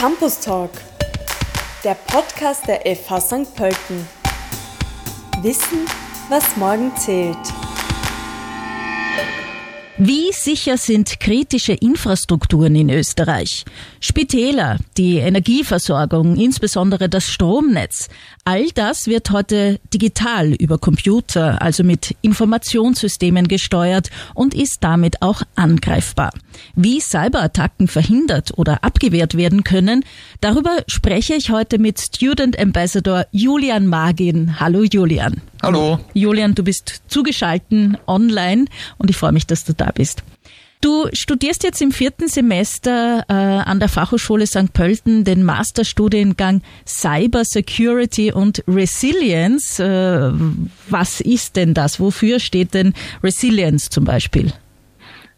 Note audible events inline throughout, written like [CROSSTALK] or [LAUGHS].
Campus Talk, der Podcast der FH St. Pölten. Wissen, was morgen zählt. Wie sicher sind kritische Infrastrukturen in Österreich? Spitäler, die Energieversorgung, insbesondere das Stromnetz. All das wird heute digital über Computer, also mit Informationssystemen gesteuert und ist damit auch angreifbar. Wie Cyberattacken verhindert oder abgewehrt werden können, darüber spreche ich heute mit Student Ambassador Julian Magin. Hallo Julian. Hallo. Julian, du bist zugeschalten online und ich freue mich, dass du da bist. Du studierst jetzt im vierten Semester äh, an der Fachhochschule St. Pölten den Masterstudiengang Cyber Security und Resilience. Äh, was ist denn das? Wofür steht denn Resilience zum Beispiel?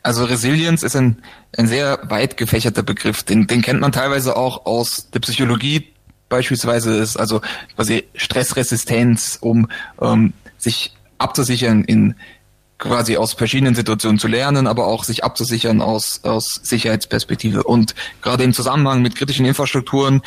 Also Resilience ist ein, ein sehr weit gefächerter Begriff. Den, den kennt man teilweise auch aus der Psychologie. Beispielsweise ist also quasi Stressresistenz, um ähm, sich abzusichern in quasi aus verschiedenen Situationen zu lernen, aber auch sich abzusichern aus, aus Sicherheitsperspektive. Und gerade im Zusammenhang mit kritischen Infrastrukturen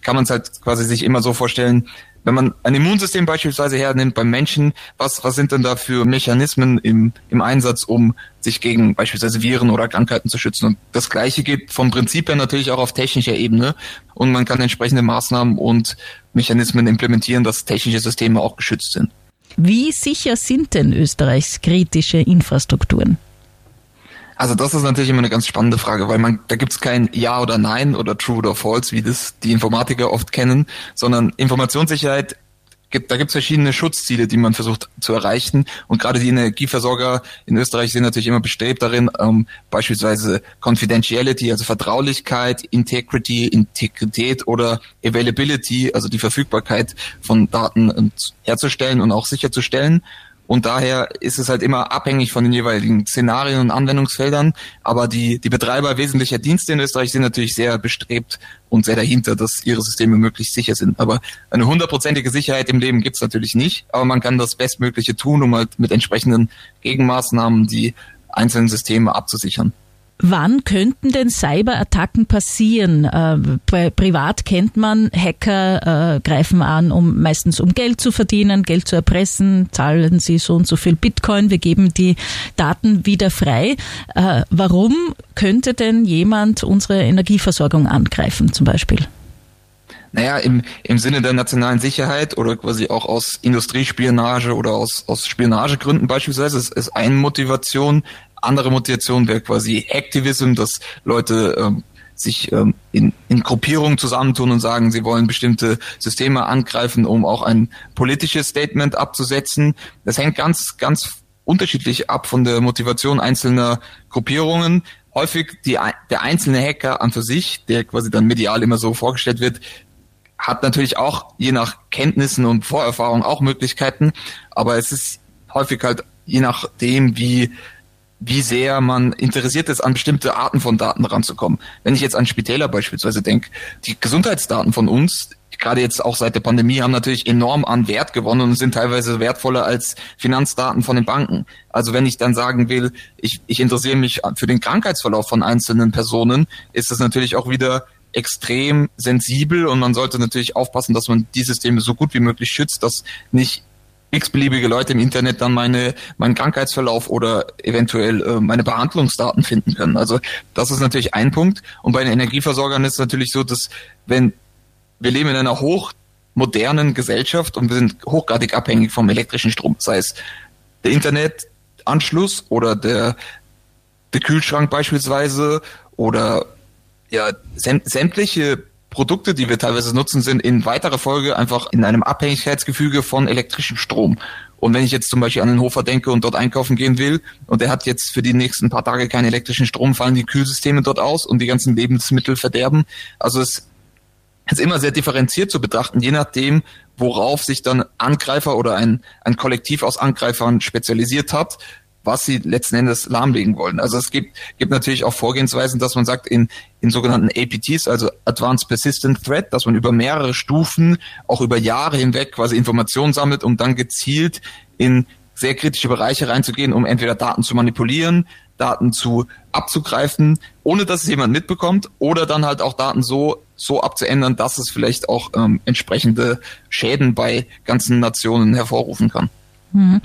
kann man es halt quasi sich immer so vorstellen, wenn man ein Immunsystem beispielsweise hernimmt beim Menschen, was, was sind denn da für Mechanismen im, im Einsatz, um sich gegen beispielsweise Viren oder Krankheiten zu schützen? Und das Gleiche geht vom Prinzip her natürlich auch auf technischer Ebene. Und man kann entsprechende Maßnahmen und Mechanismen implementieren, dass technische Systeme auch geschützt sind. Wie sicher sind denn Österreichs kritische Infrastrukturen? Also das ist natürlich immer eine ganz spannende Frage, weil man da gibt es kein Ja oder Nein oder True oder False, wie das die Informatiker oft kennen, sondern Informationssicherheit gibt, da gibt es verschiedene Schutzziele, die man versucht zu erreichen. Und gerade die Energieversorger in Österreich sind natürlich immer bestrebt darin, ähm, beispielsweise Confidentiality, also Vertraulichkeit, Integrity, Integrität oder Availability, also die Verfügbarkeit von Daten ähm, herzustellen und auch sicherzustellen. Und daher ist es halt immer abhängig von den jeweiligen Szenarien und Anwendungsfeldern. Aber die, die Betreiber wesentlicher Dienste in Österreich sind natürlich sehr bestrebt und sehr dahinter, dass ihre Systeme möglichst sicher sind. Aber eine hundertprozentige Sicherheit im Leben gibt's natürlich nicht. Aber man kann das Bestmögliche tun, um halt mit entsprechenden Gegenmaßnahmen die einzelnen Systeme abzusichern. Wann könnten denn Cyberattacken passieren? Äh, privat kennt man, Hacker äh, greifen an, um meistens um Geld zu verdienen, Geld zu erpressen, zahlen sie so und so viel Bitcoin, wir geben die Daten wieder frei. Äh, warum könnte denn jemand unsere Energieversorgung angreifen zum Beispiel? Naja, im, im Sinne der nationalen Sicherheit oder quasi auch aus Industriespionage oder aus, aus Spionagegründen beispielsweise ist, ist eine Motivation, andere Motivation wäre quasi Activism, dass Leute ähm, sich ähm, in, in Gruppierungen zusammentun und sagen, sie wollen bestimmte Systeme angreifen, um auch ein politisches Statement abzusetzen. Das hängt ganz, ganz unterschiedlich ab von der Motivation einzelner Gruppierungen. Häufig die, der einzelne Hacker an für sich, der quasi dann medial immer so vorgestellt wird, hat natürlich auch je nach Kenntnissen und Vorerfahrung auch Möglichkeiten, aber es ist häufig halt je nachdem, wie wie sehr man interessiert ist, an bestimmte Arten von Daten ranzukommen. Wenn ich jetzt an Spitäler beispielsweise denke, die Gesundheitsdaten von uns, gerade jetzt auch seit der Pandemie, haben natürlich enorm an Wert gewonnen und sind teilweise wertvoller als Finanzdaten von den Banken. Also wenn ich dann sagen will, ich, ich interessiere mich für den Krankheitsverlauf von einzelnen Personen, ist das natürlich auch wieder extrem sensibel und man sollte natürlich aufpassen, dass man die Systeme so gut wie möglich schützt, dass nicht x-beliebige Leute im Internet dann meine, meinen Krankheitsverlauf oder eventuell äh, meine Behandlungsdaten finden können. Also das ist natürlich ein Punkt. Und bei den Energieversorgern ist es natürlich so, dass wenn wir leben in einer hochmodernen Gesellschaft und wir sind hochgradig abhängig vom elektrischen Strom, sei es der Internetanschluss oder der, der Kühlschrank beispielsweise oder ja, sämtliche Produkte, die wir teilweise nutzen, sind in weiterer Folge einfach in einem Abhängigkeitsgefüge von elektrischem Strom. Und wenn ich jetzt zum Beispiel an den Hofer denke und dort einkaufen gehen will und der hat jetzt für die nächsten paar Tage keinen elektrischen Strom, fallen die Kühlsysteme dort aus und die ganzen Lebensmittel verderben. Also es ist immer sehr differenziert zu betrachten, je nachdem, worauf sich dann Angreifer oder ein, ein Kollektiv aus Angreifern spezialisiert hat was sie letzten Endes lahmlegen wollen. Also es gibt, gibt natürlich auch Vorgehensweisen, dass man sagt, in, in sogenannten APTs, also Advanced Persistent Threat, dass man über mehrere Stufen, auch über Jahre hinweg quasi Informationen sammelt, um dann gezielt in sehr kritische Bereiche reinzugehen, um entweder Daten zu manipulieren, Daten zu abzugreifen, ohne dass es jemand mitbekommt, oder dann halt auch Daten so so abzuändern, dass es vielleicht auch ähm, entsprechende Schäden bei ganzen Nationen hervorrufen kann. Mhm.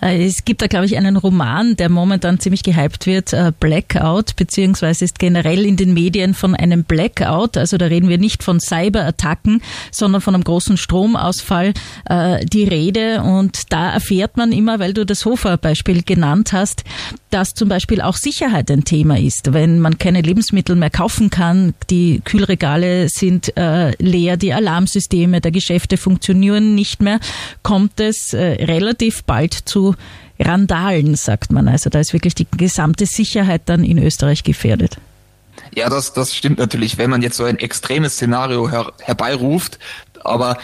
Äh, es gibt da, glaube ich, einen Roman, der momentan ziemlich gehypt wird, äh, Blackout, beziehungsweise ist generell in den Medien von einem Blackout, also da reden wir nicht von Cyberattacken, sondern von einem großen Stromausfall äh, die Rede. Und da erfährt man immer, weil du das Hofer-Beispiel genannt hast, dass zum Beispiel auch Sicherheit ein Thema ist. Wenn man keine Lebensmittel mehr kaufen kann, die Kühlregale sind leer, die Alarmsysteme der Geschäfte funktionieren nicht mehr, kommt es relativ relativ bald zu Randalen, sagt man. Also da ist wirklich die gesamte Sicherheit dann in Österreich gefährdet. Ja, das, das stimmt natürlich, wenn man jetzt so ein extremes Szenario her, herbeiruft. Aber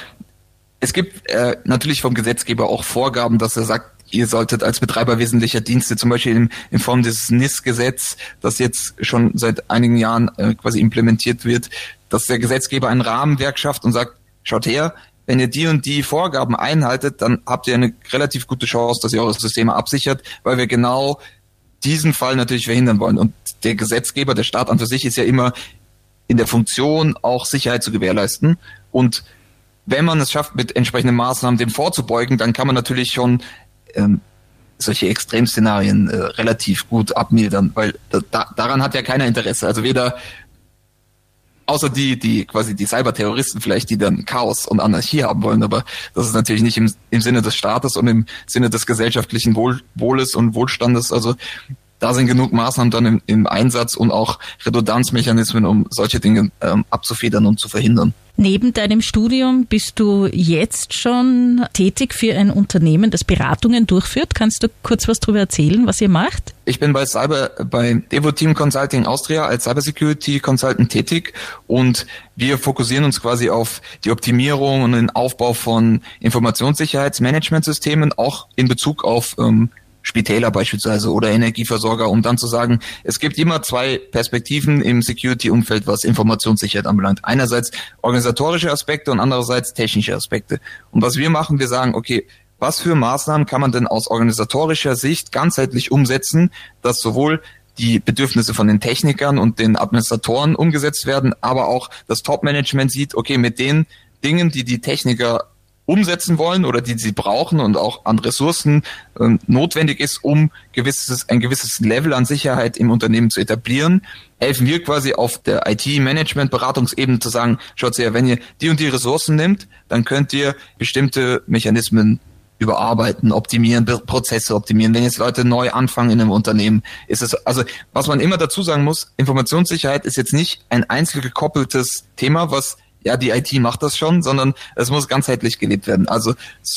es gibt äh, natürlich vom Gesetzgeber auch Vorgaben, dass er sagt, ihr solltet als Betreiber wesentlicher Dienste, zum Beispiel in, in Form des NIS-Gesetz, das jetzt schon seit einigen Jahren äh, quasi implementiert wird, dass der Gesetzgeber ein Rahmenwerk schafft und sagt, schaut her, wenn ihr die und die Vorgaben einhaltet, dann habt ihr eine relativ gute Chance, dass ihr eure Systeme absichert, weil wir genau diesen Fall natürlich verhindern wollen. Und der Gesetzgeber, der Staat an für sich ist ja immer in der Funktion, auch Sicherheit zu gewährleisten. Und wenn man es schafft, mit entsprechenden Maßnahmen dem vorzubeugen, dann kann man natürlich schon ähm, solche Extremszenarien äh, relativ gut abmildern, weil da, daran hat ja keiner Interesse. Also weder außer die, die quasi die Cyberterroristen vielleicht, die dann Chaos und Anarchie haben wollen, aber das ist natürlich nicht im, im Sinne des Staates und im Sinne des gesellschaftlichen Wohl, Wohles und Wohlstandes. Also da sind genug Maßnahmen dann im, im Einsatz und auch Redundanzmechanismen, um solche Dinge ähm, abzufedern und zu verhindern. Neben deinem Studium bist du jetzt schon tätig für ein Unternehmen, das Beratungen durchführt. Kannst du kurz was darüber erzählen, was ihr macht? Ich bin bei Cyber, bei Devo Team Consulting Austria als Cybersecurity Consultant tätig und wir fokussieren uns quasi auf die Optimierung und den Aufbau von Informationssicherheitsmanagementsystemen, auch in Bezug auf ähm, Spitäler beispielsweise oder Energieversorger, um dann zu sagen, es gibt immer zwei Perspektiven im Security-Umfeld, was Informationssicherheit anbelangt. Einerseits organisatorische Aspekte und andererseits technische Aspekte. Und was wir machen, wir sagen, okay, was für Maßnahmen kann man denn aus organisatorischer Sicht ganzheitlich umsetzen, dass sowohl die Bedürfnisse von den Technikern und den Administratoren umgesetzt werden, aber auch das Top-Management sieht, okay, mit den Dingen, die die Techniker umsetzen wollen oder die sie brauchen und auch an Ressourcen äh, notwendig ist, um gewisses, ein gewisses Level an Sicherheit im Unternehmen zu etablieren, helfen wir quasi auf der IT-Management-Beratungsebene zu sagen, schaut her, wenn ihr die und die Ressourcen nimmt, dann könnt ihr bestimmte Mechanismen überarbeiten, optimieren, Prozesse optimieren. Wenn jetzt Leute neu anfangen in einem Unternehmen, ist es, also was man immer dazu sagen muss, Informationssicherheit ist jetzt nicht ein einzeln gekoppeltes Thema, was ja, die IT macht das schon, sondern es muss ganzheitlich gelebt werden. Also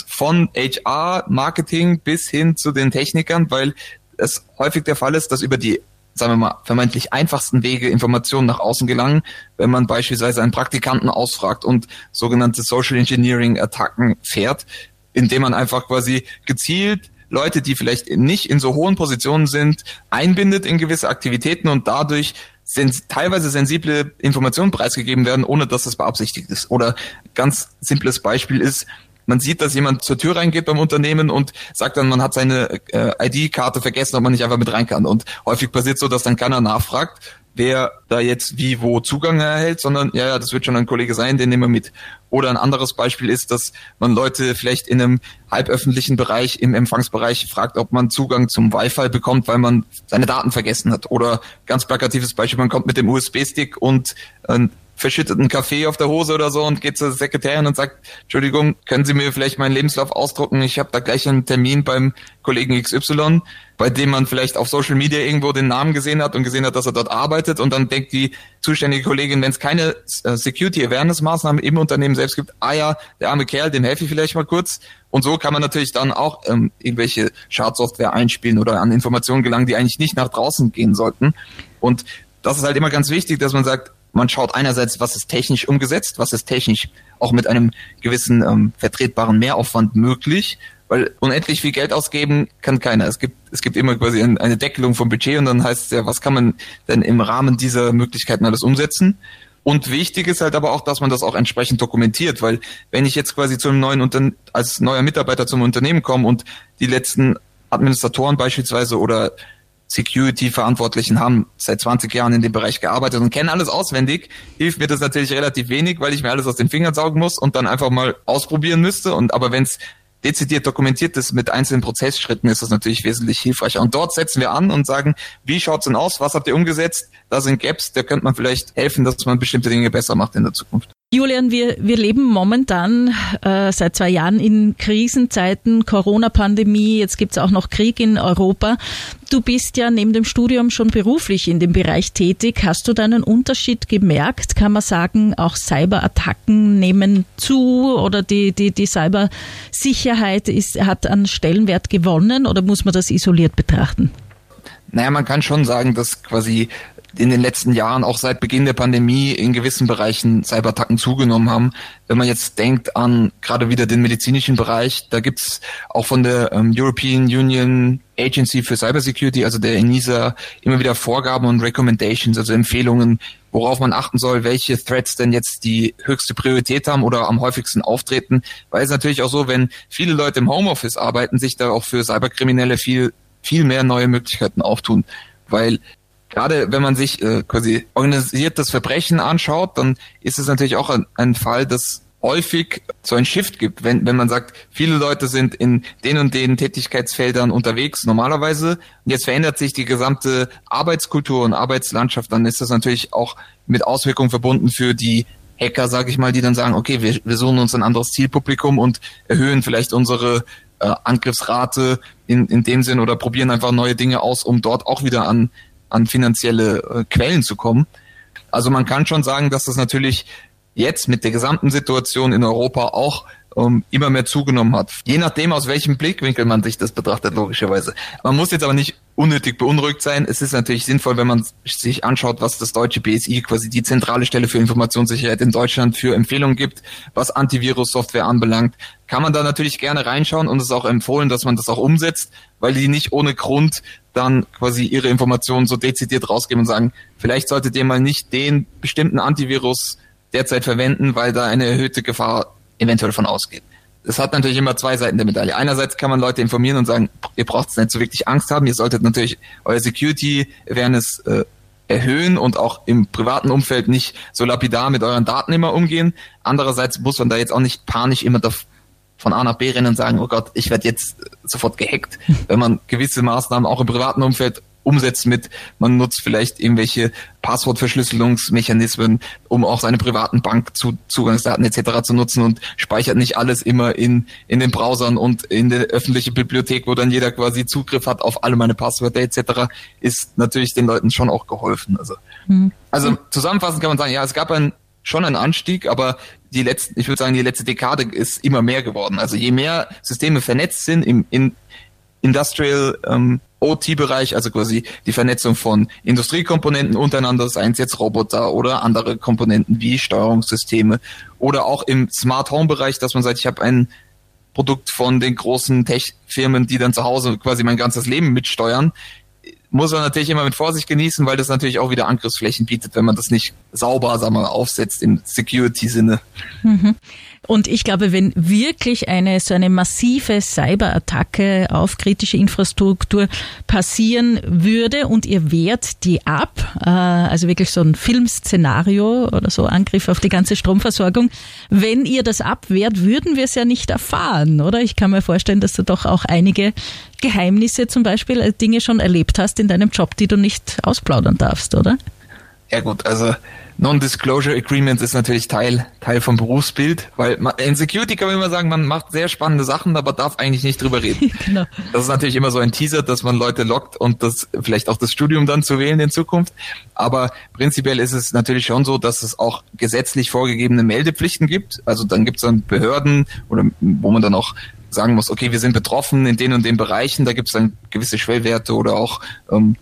von HR, Marketing bis hin zu den Technikern, weil es häufig der Fall ist, dass über die sagen wir mal, vermeintlich einfachsten Wege Informationen nach außen gelangen, wenn man beispielsweise einen Praktikanten ausfragt und sogenannte Social Engineering Attacken fährt, indem man einfach quasi gezielt Leute, die vielleicht nicht in so hohen Positionen sind, einbindet in gewisse Aktivitäten und dadurch sens teilweise sensible Informationen preisgegeben werden, ohne dass das beabsichtigt ist. Oder ganz simples Beispiel ist, man sieht, dass jemand zur Tür reingeht beim Unternehmen und sagt dann, man hat seine äh, ID-Karte vergessen, ob man nicht einfach mit rein kann. Und häufig passiert so, dass dann keiner nachfragt wer da jetzt wie wo Zugang erhält, sondern ja, das wird schon ein Kollege sein, den nehmen wir mit. Oder ein anderes Beispiel ist, dass man Leute vielleicht in einem halböffentlichen Bereich, im Empfangsbereich fragt, ob man Zugang zum Wi-Fi bekommt, weil man seine Daten vergessen hat. Oder ganz plakatives Beispiel, man kommt mit dem USB-Stick und äh, verschüttet einen Kaffee auf der Hose oder so und geht zur Sekretärin und sagt, Entschuldigung, können Sie mir vielleicht meinen Lebenslauf ausdrucken? Ich habe da gleich einen Termin beim Kollegen XY, bei dem man vielleicht auf Social Media irgendwo den Namen gesehen hat und gesehen hat, dass er dort arbeitet und dann denkt die zuständige Kollegin, wenn es keine äh, Security Awareness Maßnahmen im Unternehmen selbst gibt, ah ja, der arme Kerl, dem helfe ich vielleicht mal kurz. Und so kann man natürlich dann auch ähm, irgendwelche Schadsoftware einspielen oder an Informationen gelangen, die eigentlich nicht nach draußen gehen sollten. Und das ist halt immer ganz wichtig, dass man sagt, man schaut einerseits, was ist technisch umgesetzt, was ist technisch auch mit einem gewissen ähm, vertretbaren Mehraufwand möglich, weil unendlich viel Geld ausgeben kann keiner. Es gibt, es gibt immer quasi eine Deckelung vom Budget und dann heißt es ja, was kann man denn im Rahmen dieser Möglichkeiten alles umsetzen? Und wichtig ist halt aber auch, dass man das auch entsprechend dokumentiert, weil wenn ich jetzt quasi zu einem neuen Unternehmen, als neuer Mitarbeiter zum Unternehmen komme und die letzten Administratoren beispielsweise oder Security-Verantwortlichen haben seit 20 Jahren in dem Bereich gearbeitet und kennen alles auswendig, hilft mir das natürlich relativ wenig, weil ich mir alles aus den Fingern saugen muss und dann einfach mal ausprobieren müsste. Und aber wenn es dezidiert dokumentiert ist mit einzelnen Prozessschritten, ist das natürlich wesentlich hilfreicher. Und dort setzen wir an und sagen, wie schaut's denn aus? Was habt ihr umgesetzt? Da sind Gaps, da könnte man vielleicht helfen, dass man bestimmte Dinge besser macht in der Zukunft. Julian, wir, wir leben momentan äh, seit zwei Jahren in Krisenzeiten, Corona-Pandemie, jetzt gibt's auch noch Krieg in Europa. Du bist ja neben dem Studium schon beruflich in dem Bereich tätig. Hast du da einen Unterschied gemerkt? Kann man sagen, auch Cyberattacken nehmen zu oder die, die, die Cybersicherheit ist, hat an Stellenwert gewonnen oder muss man das isoliert betrachten? Naja, man kann schon sagen, dass quasi in den letzten Jahren, auch seit Beginn der Pandemie, in gewissen Bereichen Cyberattacken zugenommen haben. Wenn man jetzt denkt an gerade wieder den medizinischen Bereich, da gibt's auch von der ähm, European Union Agency für Cybersecurity, also der ENISA, immer wieder Vorgaben und Recommendations, also Empfehlungen, worauf man achten soll, welche Threats denn jetzt die höchste Priorität haben oder am häufigsten auftreten. Weil es natürlich auch so, wenn viele Leute im Homeoffice arbeiten, sich da auch für Cyberkriminelle viel, viel mehr neue Möglichkeiten auftun. Weil gerade wenn man sich äh, quasi organisiertes Verbrechen anschaut, dann ist es natürlich auch ein, ein Fall, dass häufig so ein Shift gibt, wenn, wenn man sagt, viele Leute sind in den und den Tätigkeitsfeldern unterwegs normalerweise und jetzt verändert sich die gesamte Arbeitskultur und Arbeitslandschaft, dann ist das natürlich auch mit Auswirkungen verbunden für die Hacker, sage ich mal, die dann sagen, okay, wir, wir suchen uns ein anderes Zielpublikum und erhöhen vielleicht unsere äh, Angriffsrate in, in dem Sinn oder probieren einfach neue Dinge aus, um dort auch wieder an an finanzielle äh, Quellen zu kommen. Also man kann schon sagen, dass das natürlich jetzt mit der gesamten Situation in Europa auch ähm, immer mehr zugenommen hat. Je nachdem, aus welchem Blickwinkel man sich das betrachtet, logischerweise. Man muss jetzt aber nicht unnötig beunruhigt sein. Es ist natürlich sinnvoll, wenn man sich anschaut, was das deutsche BSI, quasi die zentrale Stelle für Informationssicherheit in Deutschland, für Empfehlungen gibt, was Antivirus-Software anbelangt. Kann man da natürlich gerne reinschauen und es auch empfohlen, dass man das auch umsetzt, weil die nicht ohne Grund dann quasi ihre Informationen so dezidiert rausgeben und sagen, vielleicht solltet ihr mal nicht den bestimmten Antivirus derzeit verwenden, weil da eine erhöhte Gefahr eventuell von ausgeht. Es hat natürlich immer zwei Seiten der Medaille. Einerseits kann man Leute informieren und sagen, ihr braucht nicht so wirklich Angst haben, ihr solltet natürlich euer Security Awareness äh, erhöhen und auch im privaten Umfeld nicht so lapidar mit euren Daten immer umgehen. Andererseits muss man da jetzt auch nicht panisch immer von A nach B rennen und sagen, oh Gott, ich werde jetzt sofort gehackt. [LAUGHS] Wenn man gewisse Maßnahmen auch im privaten Umfeld umsetzt mit, man nutzt vielleicht irgendwelche Passwortverschlüsselungsmechanismen, um auch seine privaten Bankzugangsdaten etc. zu nutzen und speichert nicht alles immer in, in den Browsern und in der öffentlichen Bibliothek, wo dann jeder quasi Zugriff hat auf alle meine Passwörter etc., ist natürlich den Leuten schon auch geholfen. Also, mhm. also zusammenfassend kann man sagen, ja, es gab ein schon ein Anstieg, aber die letzten, ich würde sagen, die letzte Dekade ist immer mehr geworden. Also je mehr Systeme vernetzt sind im in Industrial ähm, OT-Bereich, also quasi die Vernetzung von Industriekomponenten untereinander, seien es jetzt Roboter oder andere Komponenten wie Steuerungssysteme oder auch im Smart Home-Bereich, dass man sagt, ich habe ein Produkt von den großen Tech-Firmen, die dann zu Hause quasi mein ganzes Leben mitsteuern, muss man natürlich immer mit Vorsicht genießen, weil das natürlich auch wieder Angriffsflächen bietet, wenn man das nicht sauber, sagen wir mal, aufsetzt im Security-Sinne. Mhm. Und ich glaube, wenn wirklich eine so eine massive Cyberattacke auf kritische Infrastruktur passieren würde und ihr wehrt die ab, äh, also wirklich so ein Filmszenario oder so Angriff auf die ganze Stromversorgung, wenn ihr das abwehrt, würden wir es ja nicht erfahren, oder? Ich kann mir vorstellen, dass du doch auch einige Geheimnisse zum Beispiel, äh, Dinge schon erlebt hast in deinem Job, die du nicht ausplaudern darfst, oder? Ja gut, also Non-Disclosure Agreements ist natürlich Teil, Teil vom Berufsbild, weil man, in Security kann man immer sagen, man macht sehr spannende Sachen, aber darf eigentlich nicht drüber reden. [LAUGHS] genau. Das ist natürlich immer so ein Teaser, dass man Leute lockt und das vielleicht auch das Studium dann zu wählen in Zukunft. Aber prinzipiell ist es natürlich schon so, dass es auch gesetzlich vorgegebene Meldepflichten gibt. Also dann gibt es dann Behörden oder wo man dann auch sagen muss, okay, wir sind betroffen in den und den Bereichen, da gibt es dann gewisse Schwellwerte oder auch ähm,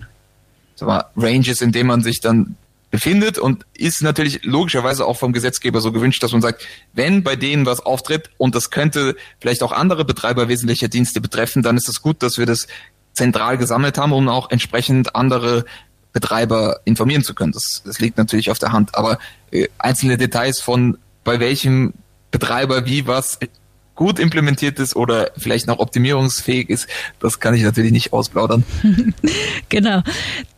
mal, Ranges, in denen man sich dann befindet und ist natürlich logischerweise auch vom Gesetzgeber so gewünscht, dass man sagt, wenn bei denen was auftritt und das könnte vielleicht auch andere Betreiber wesentlicher Dienste betreffen, dann ist es gut, dass wir das zentral gesammelt haben, um auch entsprechend andere Betreiber informieren zu können. Das, das liegt natürlich auf der Hand. Aber äh, einzelne Details von bei welchem Betreiber wie was gut implementiert ist oder vielleicht noch optimierungsfähig ist, das kann ich natürlich nicht ausplaudern. [LAUGHS] genau.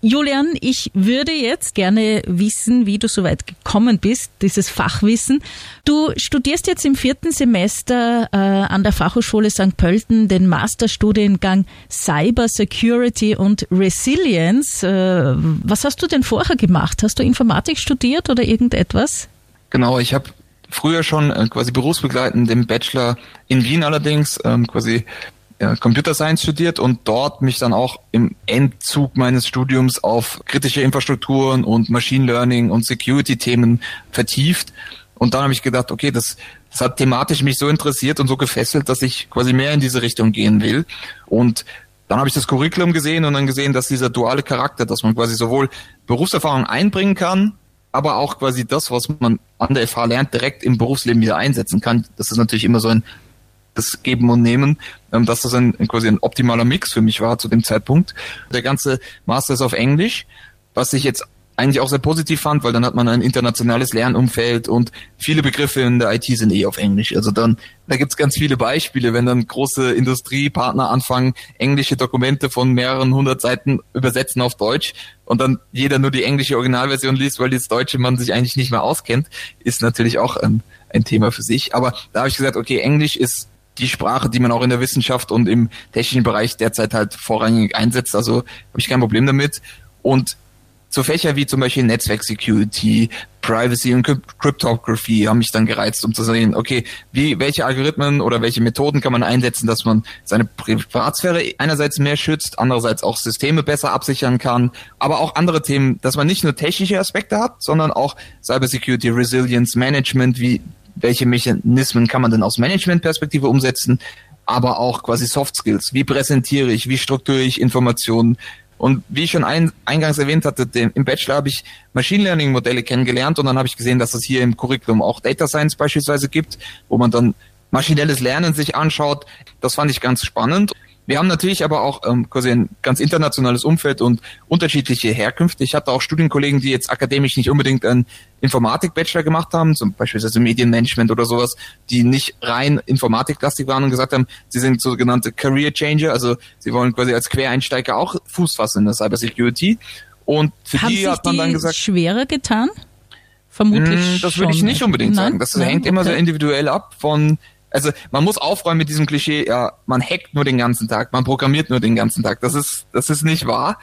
Julian, ich würde jetzt gerne wissen, wie du so weit gekommen bist, dieses Fachwissen. Du studierst jetzt im vierten Semester äh, an der Fachhochschule St. Pölten den Masterstudiengang Cyber Security und Resilience. Äh, was hast du denn vorher gemacht? Hast du Informatik studiert oder irgendetwas? Genau, ich habe früher schon äh, quasi berufsbegleitend im Bachelor in Wien allerdings ähm, quasi ja, Computer Science studiert und dort mich dann auch im Endzug meines Studiums auf kritische Infrastrukturen und Machine Learning und Security Themen vertieft. Und dann habe ich gedacht, okay, das, das hat thematisch mich so interessiert und so gefesselt, dass ich quasi mehr in diese Richtung gehen will. Und dann habe ich das Curriculum gesehen und dann gesehen, dass dieser duale Charakter, dass man quasi sowohl Berufserfahrung einbringen kann, aber auch quasi das, was man an der FH lernt, direkt im Berufsleben wieder einsetzen kann. Das ist natürlich immer so ein das Geben und Nehmen, ähm, dass das ein, quasi ein optimaler Mix für mich war zu dem Zeitpunkt. Der ganze Master ist auf Englisch, was ich jetzt eigentlich auch sehr positiv fand, weil dann hat man ein internationales Lernumfeld und viele Begriffe in der IT sind eh auf Englisch. Also dann, da gibt's ganz viele Beispiele, wenn dann große Industriepartner anfangen, englische Dokumente von mehreren hundert Seiten übersetzen auf Deutsch und dann jeder nur die englische Originalversion liest, weil das Deutsche man sich eigentlich nicht mehr auskennt, ist natürlich auch ein, ein Thema für sich. Aber da habe ich gesagt, okay, Englisch ist die Sprache, die man auch in der Wissenschaft und im technischen Bereich derzeit halt vorrangig einsetzt. Also habe ich kein Problem damit. Und so Fächer wie zum Beispiel Netzwerk Security, Privacy und Cryptography haben mich dann gereizt, um zu sehen, okay, wie, welche Algorithmen oder welche Methoden kann man einsetzen, dass man seine Privatsphäre einerseits mehr schützt, andererseits auch Systeme besser absichern kann, aber auch andere Themen, dass man nicht nur technische Aspekte hat, sondern auch Cybersecurity, Resilience, Management, wie, welche Mechanismen kann man denn aus Managementperspektive umsetzen, aber auch quasi Soft Skills. Wie präsentiere ich, wie strukturiere ich Informationen, und wie ich schon ein, eingangs erwähnt hatte, dem, im Bachelor habe ich Machine Learning Modelle kennengelernt und dann habe ich gesehen, dass es hier im Curriculum auch Data Science beispielsweise gibt, wo man dann maschinelles Lernen sich anschaut. Das fand ich ganz spannend. Wir haben natürlich aber auch ähm, quasi ein ganz internationales Umfeld und unterschiedliche Herkünfte. Ich hatte auch Studienkollegen, die jetzt akademisch nicht unbedingt einen Informatik-Bachelor gemacht haben, zum Beispiel also Medienmanagement oder sowas, die nicht rein informatiklastig waren und gesagt haben, sie sind sogenannte Career Changer, also sie wollen quasi als Quereinsteiger auch Fuß fassen in der Cybersecurity. Und für haben die hat man dann gesagt, schwerer getan? Vermutlich. Mh, hm, das würde ich nicht unbedingt nein, sagen. Das nein, hängt okay. immer so individuell ab von also man muss aufräumen mit diesem Klischee, ja, man hackt nur den ganzen Tag, man programmiert nur den ganzen Tag. Das ist, das ist nicht wahr.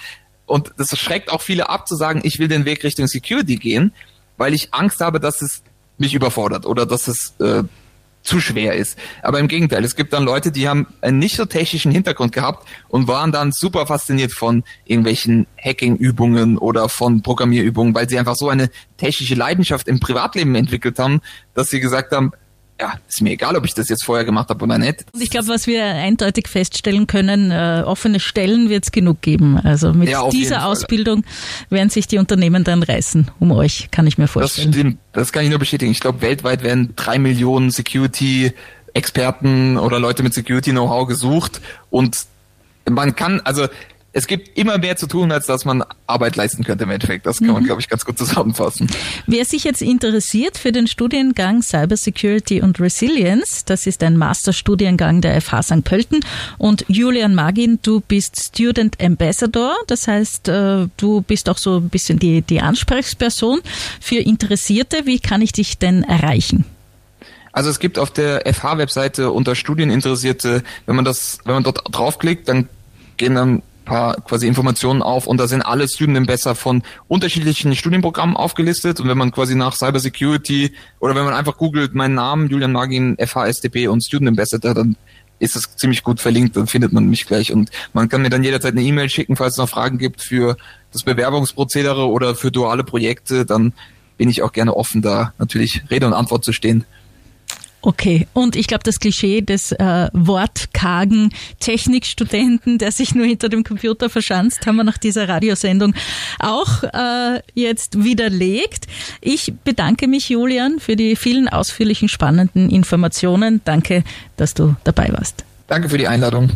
Und das schreckt auch viele ab zu sagen, ich will den Weg Richtung Security gehen, weil ich Angst habe, dass es mich überfordert oder dass es äh, zu schwer ist. Aber im Gegenteil, es gibt dann Leute, die haben einen nicht so technischen Hintergrund gehabt und waren dann super fasziniert von irgendwelchen Hacking-Übungen oder von Programmierübungen, weil sie einfach so eine technische Leidenschaft im Privatleben entwickelt haben, dass sie gesagt haben, ja, ist mir egal, ob ich das jetzt vorher gemacht habe oder nicht. Und ich glaube, was wir eindeutig feststellen können, äh, offene Stellen wird es genug geben. Also mit ja, dieser Ausbildung werden sich die Unternehmen dann reißen um euch, kann ich mir vorstellen. Das stimmt, das kann ich nur bestätigen. Ich glaube, weltweit werden drei Millionen Security Experten oder Leute mit Security Know-how gesucht und man kann, also es gibt immer mehr zu tun, als dass man Arbeit leisten könnte im Endeffekt. Das kann man, mhm. glaube ich, ganz gut zusammenfassen. Wer sich jetzt interessiert für den Studiengang Cybersecurity und Resilience, das ist ein Masterstudiengang der FH St. Pölten. Und Julian Magin, du bist Student Ambassador, das heißt, äh, du bist auch so ein bisschen die, die Ansprechperson für Interessierte. Wie kann ich dich denn erreichen? Also es gibt auf der FH-Webseite unter Studieninteressierte, wenn man das, wenn man dort draufklickt, dann gehen dann paar quasi Informationen auf und da sind alle Studenten besser von unterschiedlichen Studienprogrammen aufgelistet und wenn man quasi nach Cybersecurity oder wenn man einfach googelt meinen Namen, Julian Magin, FHSTP und Student Ambassador, dann ist es ziemlich gut verlinkt, dann findet man mich gleich und man kann mir dann jederzeit eine E-Mail schicken, falls es noch Fragen gibt für das Bewerbungsprozedere oder für duale Projekte, dann bin ich auch gerne offen, da natürlich Rede und Antwort zu stehen. Okay, und ich glaube, das Klischee des äh, wortkargen Technikstudenten, der sich nur hinter dem Computer verschanzt, haben wir nach dieser Radiosendung auch äh, jetzt widerlegt. Ich bedanke mich, Julian, für die vielen ausführlichen, spannenden Informationen. Danke, dass du dabei warst. Danke für die Einladung.